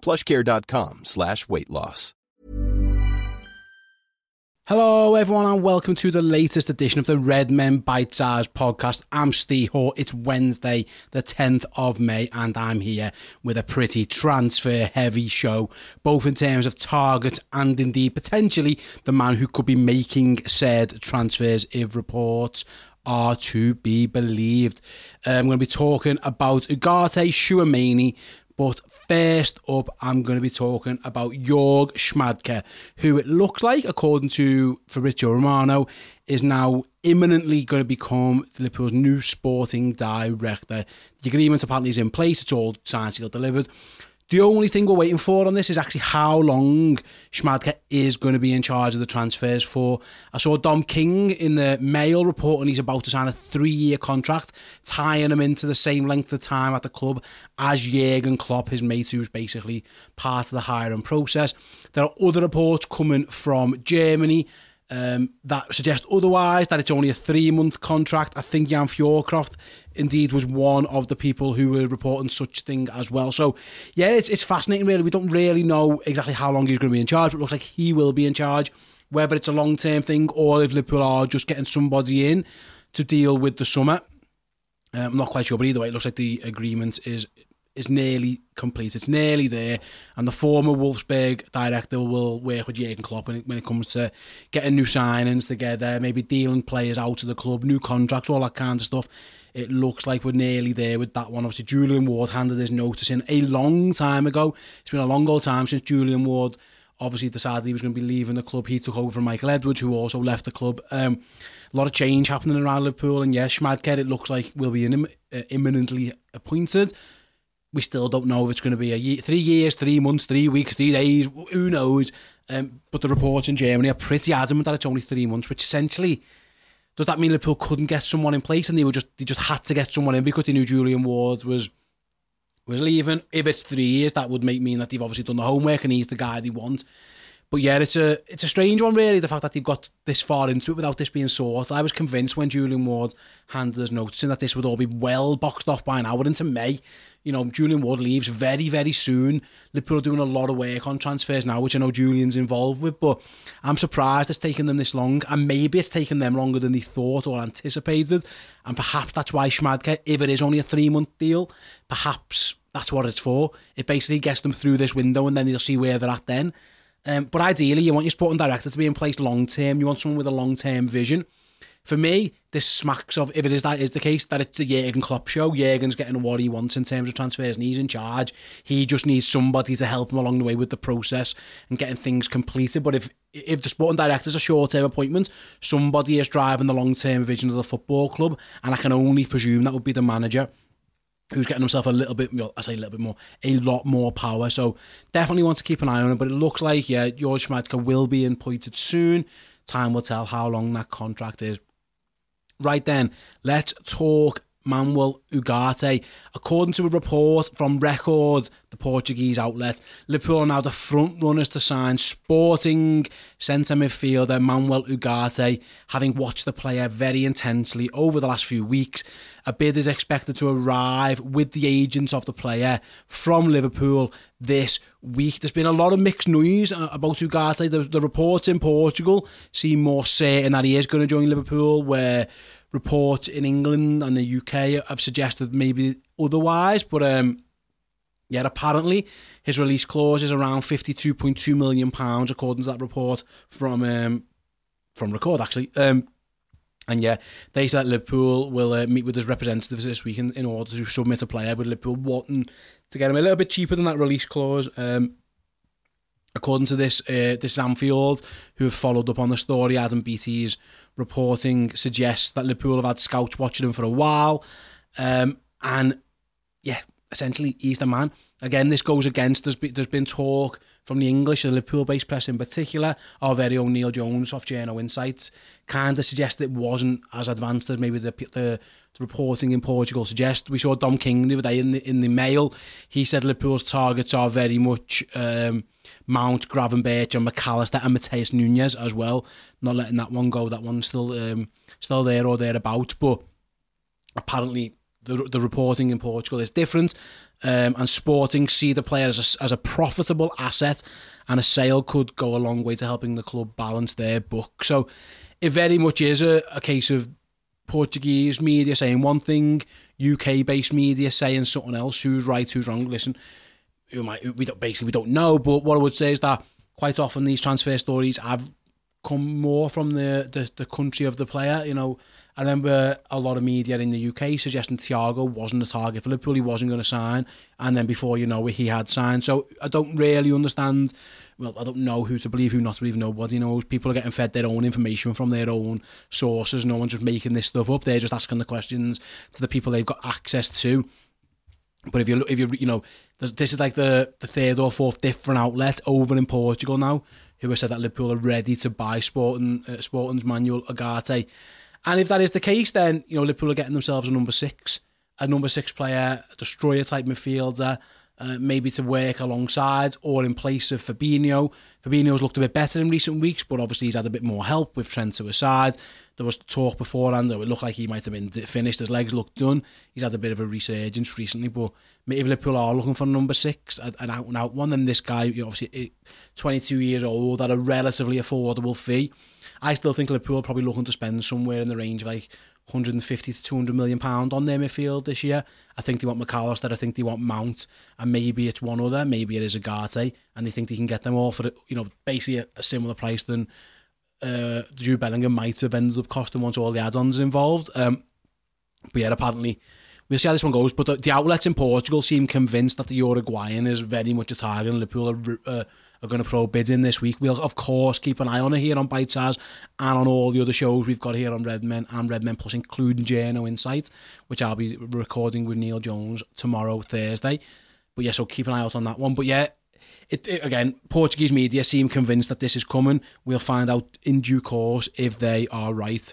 plushcare.com slash weight loss. Hello, everyone, and welcome to the latest edition of the Red Men Bite Size podcast. I'm Ste Hoare. It's Wednesday, the 10th of May, and I'm here with a pretty transfer heavy show, both in terms of target and indeed potentially the man who could be making said transfers if reports are to be believed. Um, I'm going to be talking about Ugarte Tchouameni, but first up, I'm going to be talking about Jörg Schmadtke, who it looks like, according to Fabrizio Romano, is now imminently going to become Liverpool's new sporting director. The agreement apparently is in place, it's all signed, sealed, delivered. The only thing we're waiting for on this is actually how long Schmadtke is going to be in charge of the transfers for. I saw Dom King in the Mail reporting he's about to sign a three-year contract, tying him into the same length of time at the club as Jurgen Klopp, his mate who's basically part of the hiring process. There are other reports coming from Germany um, that suggest otherwise, that it's only a three month contract. I think Jan Fjørtoft indeed was one of the people who were reporting such thing as well. So, yeah, it's, it's fascinating, really. We don't really know exactly how long he's going to be in charge, but it looks like he will be in charge, whether it's a long term thing or if Liverpool are just getting somebody in to deal with the summer. Um, I'm not quite sure, but either way, it looks like the agreement is is nearly complete. It's nearly there, and the former Wolfsburg director will work with Jurgen Klopp when it, when it comes to getting new signings together, maybe dealing players out of the club, new contracts, all that kind of stuff. It looks like we're nearly there with that one. Obviously, Julian Ward handed his notice in a long time ago. It's been a long old time since Julian Ward obviously decided he was going to be leaving the club. He took over from Michael Edwards, who also left the club. Um, a lot of change happening around Liverpool, and yes, Schmadtke, it looks like will be in, uh, imminently appointed we still don't know if it's going to be a year, three years, three months, three weeks, three days, who knows. Um, but the reports in Germany are pretty adamant that it's only three months, which essentially does that mean Liverpool couldn't get someone in place and they were just they just had to get someone in because they knew Julian Ward was was leaving. If it's three years, that would make mean that they've obviously done the homework and he's the guy they want. But yeah, it's a it's a strange one really. The fact that they got this far into it without this being sorted. I was convinced when Julian Ward handed us noticing that this would all be well boxed off by now. We're into May. You know, Julian Ward leaves very very soon. Liverpool are doing a lot of work on transfers now, which I know Julian's involved with. But I'm surprised it's taken them this long, and maybe it's taken them longer than they thought or anticipated. And perhaps that's why Schmadtke, if it is only a three month deal, perhaps that's what it's for. It basically gets them through this window, and then they'll see where they're at then. Um, but ideally, you want your sporting director to be in place long term. You want someone with a long term vision. For me, this smacks of if it is that is the case that it's the Jurgen Klopp show. Jurgen's getting what he wants in terms of transfers, and he's in charge. He just needs somebody to help him along the way with the process and getting things completed. But if if the sporting director is a short term appointment, somebody is driving the long term vision of the football club, and I can only presume that would be the manager who's getting himself a little bit, I say a little bit more, a lot more power. So definitely want to keep an eye on him. But it looks like, yeah, George Schmadtke will be appointed soon. Time will tell how long that contract is. Right then, let's talk Manuel Ugarte. According to a report from Record, the Portuguese outlet, Liverpool are now the front runners to sign sporting centre midfielder Manuel Ugarte, having watched the player very intensely over the last few weeks. A bid is expected to arrive with the agents of the player from Liverpool this week. There's been a lot of mixed news uh, about Ugarte. The, the reports in Portugal seem more certain that he is going to join Liverpool, where reports in England and the UK have suggested maybe otherwise. But um, Yet apparently his release clause is around £52.2 million, according to that report from um, from Record, actually. Um, and yeah, they said Liverpool will uh, meet with his representatives this week in, in order to submit a player, with Liverpool wanting to get him a little bit cheaper than that release clause. Um, according to this, uh, this Anfield, who have followed up on the story, Adam BT's reporting suggests that Liverpool have had scouts watching him for a while. Um, and yeah, essentially, he's the man. Again, this goes against, there's been, there's been talk from the English and Liverpool-based press in particular, our very own Neil Jones of Journo Insights, kind of suggested it wasn't as advanced as maybe the, the, the reporting in Portugal suggests. We saw Dom King the other day in the, in the Mail. He said Liverpool's targets are very much um, Mount, Gravenberch and Mac Allister and Matheus Nunes as well. Not letting that one go. That one's still um, still there or thereabouts. But apparently the, the reporting in Portugal is different. Um, and Sporting see the player as a, as a profitable asset, and a sale could go a long way to helping the club balance their book. So it very much is a, a case of Portuguese media saying one thing, UK based media saying something else. Who's right, who's wrong? Listen, who might we don't basically we don't know, but what I would say is that quite often these transfer stories have come more from the, the, the country of the player. You know, I remember a lot of media in the UK suggesting Thiago wasn't a target for Liverpool, he wasn't going to sign, and then before you know it, he had signed. So I don't really understand. Well, I don't know who to believe, who not to believe. Nobody knows. People are getting fed their own information from their own sources. No one's just making this stuff up. They're just asking the questions to the people they've got access to. But if you if you you know, this is like the the third or fourth different outlet over in Portugal now who have said that Liverpool are ready to buy Sporting uh, Sporting's Manuel Ugarte, And if that is the case, then you know Liverpool are getting themselves a number six, a number six player, a destroyer type midfielder, uh, maybe to work alongside or in place of Fabinho. Fabinho's looked a bit better in recent weeks, but obviously he's had a bit more help with Trent to his side. There was talk beforehand that it looked like he might have been finished. His legs looked done. He's had a bit of a resurgence recently, but maybe if Liverpool are looking for number six, an out and out one, then this guy, obviously 22 years old at a relatively affordable fee. I still think Liverpool are probably looking to spend somewhere in the range of like 150 to 200 million pound on their midfield this year. I think they want Mac Allister, I think they want Mount, and maybe it's one other, maybe it is Ugarte, and they think they can get them all for you know basically a, a similar price than uh, Jude Bellingham might have ended up costing once all the add-ons involved. Um, but yeah, apparently we'll see how this one goes. But the, the outlets in Portugal seem convinced that the Uruguayan is very much a target, and Liverpool are. Uh, are going to pro bids in this week. We'll, of course, keep an eye on it here on Bite Size and on all the other shows we've got here on Redmen and Redmen Plus, including Journo Insight, which I'll be recording with Neil Jones tomorrow, Thursday. But yeah, so keep an eye out on that one. But yeah, it, it, again, Portuguese media seem convinced that this is coming. We'll find out in due course if they are right.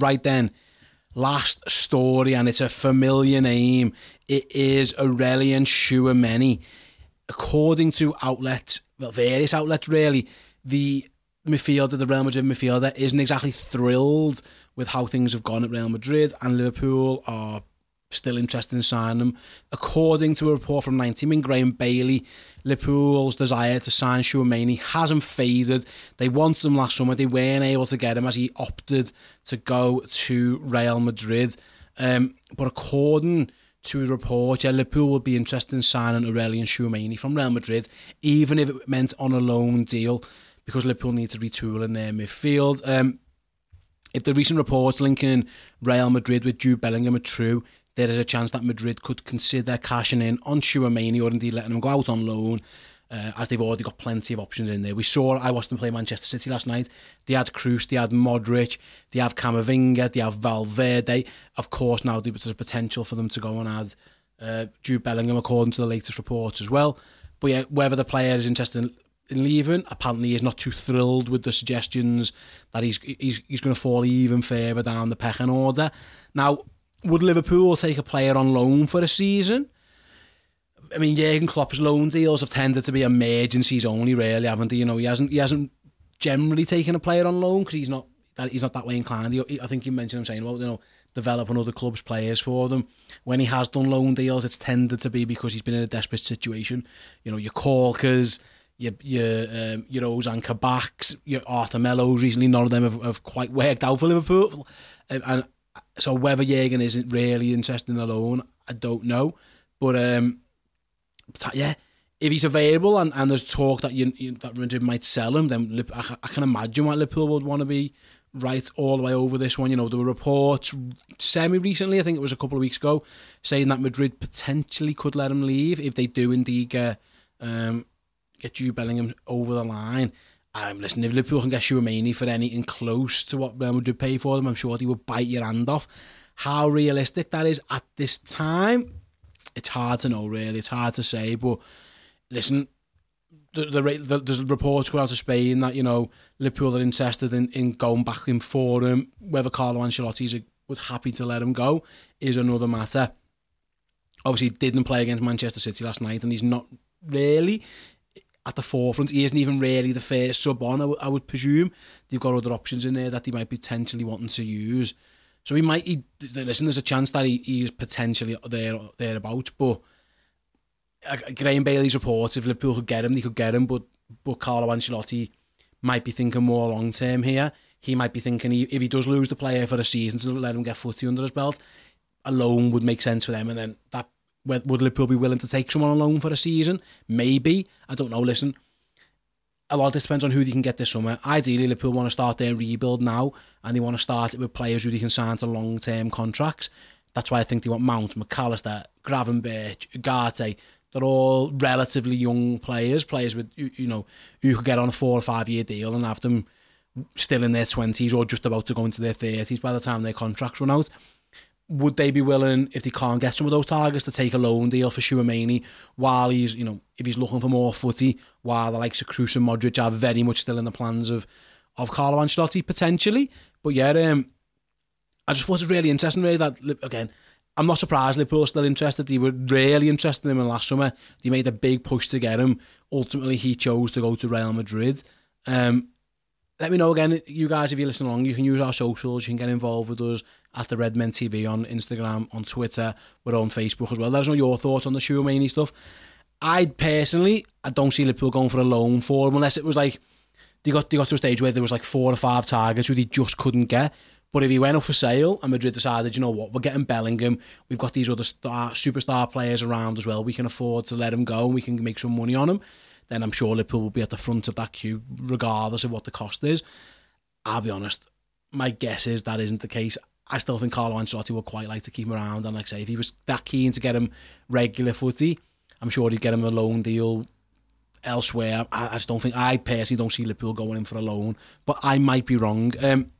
Right then, last story, and it's a familiar name. It is Aurelien Tchouameni. According to outlets, well, various outlets really, the midfielder, the Real Madrid midfielder, isn't exactly thrilled with how things have gone at Real Madrid, and Liverpool are still interested in signing him. According to a report from 90 Min Graham Bailey, Liverpool's desire to sign Tchouameni hasn't faded. They wanted him last summer. They weren't able to get him as he opted to go to Real Madrid. Um, but according to a report, yeah, Liverpool would be interested in signing Aurelien Tchouameni from Real Madrid, even if it meant on a loan deal, because Liverpool need to retool in their midfield. Um, if the recent reports linking Real Madrid with Jude Bellingham are true, there is a chance that Madrid could consider cashing in on Tchouameni or indeed letting him go out on loan, uh, as they've already got plenty of options in there. We saw, I watched them play Manchester City last night. They had Kroos, they had Modric, they have Camavinga, they have Valverde. Of course, now there's a potential for them to go and add uh, Jude Bellingham, according to the latest reports as well. But yeah, whether the player is interested in, in leaving, apparently he's not too thrilled with the suggestions that he's he's, he's going to fall even further down the pecking order. Now, would Liverpool take a player on loan for a season? I mean, Jurgen Klopp's loan deals have tended to be emergencies only, really, haven't they? You know, he hasn't he hasn't generally taken a player on loan because he's not that he's not that way inclined. He, I think you mentioned him saying about you know developing other clubs' players for them. When he has done loan deals, it's tended to be because he's been in a desperate situation. You know, your Corkers, your your um, your Ozan Kabaks, your Arthur Melos. Recently, none of them have, have quite worked out for Liverpool, and so whether Jürgen isn't really interested in a loan, I don't know. But um, yeah, if he's available and, and there's talk that you, you that Madrid might sell him, then I, I can imagine why Liverpool would want to be right all the way over this one. You know, there were reports semi recently, I think it was a couple of weeks ago, saying that Madrid potentially could let him leave if they do indeed get um, get Jude Bellingham over the line. Um, listen, if Liverpool can get Tchouameni for anything close to what Real Madrid pay for them, I'm sure they would bite your hand off. How realistic that is at this time, it's hard to know, really. It's hard to say, but listen, the, the, the there's reports going out of Spain that you know Liverpool are interested in, in going back in for him. Whether Carlo Ancelotti was happy to let him go is another matter. Obviously, he didn't play against Manchester City last night, and he's not really at the forefront. He isn't even really the first sub on, I, w- I would presume. They've got other options in there that they might potentially wanting to use. So he might, he, listen, there's a chance that he, is potentially there thereabouts, but uh, Graham Bailey's reports, if Liverpool could get him, they could get him, but, but Carlo Ancelotti might be thinking more long term here. He might be thinking he, if he does lose the player for a season to let him get footy under his belt, a loan would make sense for them, and then that would Liverpool be willing to take someone on loan for a season? Maybe. I don't know. Listen, a lot depends on who they can get this summer. Ideally, Liverpool want to start their rebuild now, and they want to start it with players who they can sign to long-term contracts. That's why I think they want Mount, Mac Allister, Gravenberch, Ugarte. They're all relatively young players, players with you know who could get on a four or five year deal and have them still in their twenties or just about to go into their thirties by the time their contracts run out would they be willing, if they can't get some of those targets, to take a loan deal for Tchouameni while he's, you know, if he's looking for more footy, while the likes of Kroos and Modric are very much still in the plans of of Carlo Ancelotti potentially. But yeah, um, I just thought it was really interesting, really, that, again, I'm not surprised Liverpool are still interested. They were really interested in him last summer. They made a big push to get him. Ultimately, he chose to go to Real Madrid. Um, let me know again, you guys, if you listen along, you can use our socials, you can get involved with us at the Redmen TV on Instagram, on Twitter, we're on Facebook as well. Let us know your thoughts on the Tchouameni stuff. I personally, I don't see Liverpool going for a loan for him unless it was like they got they got to a stage where there was like four or five targets who they just couldn't get. But if he went up for sale and Madrid decided, you know what, we're getting Bellingham, we've got these other star, superstar players around as well, we can afford to let him go and we can make some money on him then I'm sure Liverpool will be at the front of that queue, regardless of what the cost is. I'll be honest, my guess is that isn't the case. I still think Carlo Ancelotti would quite like to keep him around, and like I say, if he was that keen to get him regular footy, I'm sure he'd get him a loan deal elsewhere. I, I just don't think I personally don't see Liverpool going in for a loan, but I might be wrong. Um,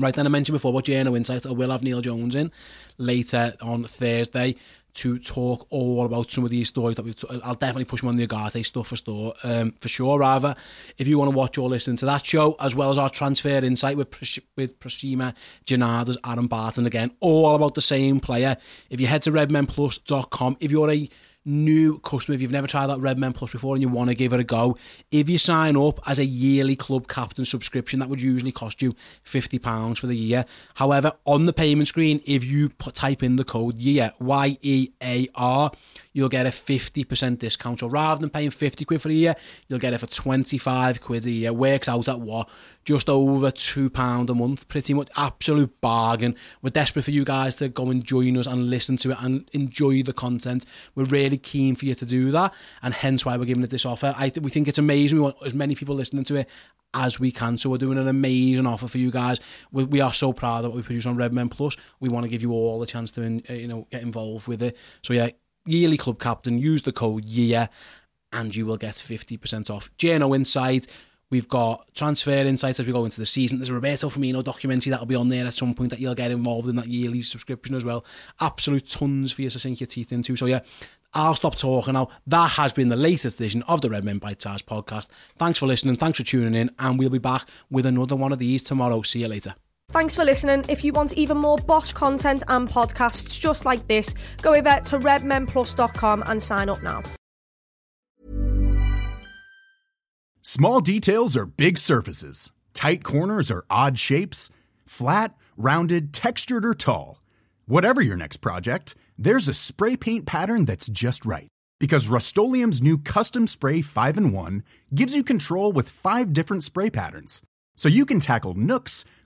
right then, I mentioned before about Journo Insight. I will have Neil Jones in later on Thursday to talk all about some of these stories that we've. T- I'll definitely push them on the Ugarte stuff for store um, for sure. Rather, if you want to watch or listen to that show as well as our transfer insight with with Prosima Janada's Aaron Barton again, all about the same player. If you head to redmenplus.com, if you're a new customer, if you've never tried that Redmen Plus before and you want to give it a go, if you sign up as a yearly club captain subscription, that would usually cost you £50 for the year. However, on the payment screen, if you put, type in the code YEAR, Y E A R, you'll get a 50% discount. So rather than paying 50 quid for a year, you'll get it for 25 quid a year. Works out at what? Just over £2 a month. Pretty much absolute bargain. We're desperate for you guys to go and join us and listen to it and enjoy the content. We're really keen for you to do that. And hence why we're giving it this offer. I we think it's amazing. We want as many people listening to it as we can. So we're doing an amazing offer for you guys. We, we are so proud of what we produce on Redmen Plus. We want to give you all the chance to, uh, you know, get involved with it. So yeah, yearly club captain, use the code YEAR and you will get 50% off. Journo Insight, we've got transfer insights as we go into the season. There's a Roberto Firmino documentary that'll be on there at some point that you'll get involved in that yearly subscription as well. Absolute tons for you to sink your teeth into. So yeah, I'll stop talking now. That has been the latest edition of the Red Men Bite Size podcast. Thanks for listening. Thanks for tuning in. And we'll be back with another one of these tomorrow. See you later. Thanks for listening. If you want even more Bosch content and podcasts just like this, go over to redmenplus.com and sign up now. Small details are big surfaces. Tight corners are odd shapes. Flat, rounded, textured, or tall. Whatever your next project, there's a spray paint pattern that's just right. Because Rust-Oleum Custom Spray 5 in 1 gives you control with five different spray patterns. So you can tackle nooks,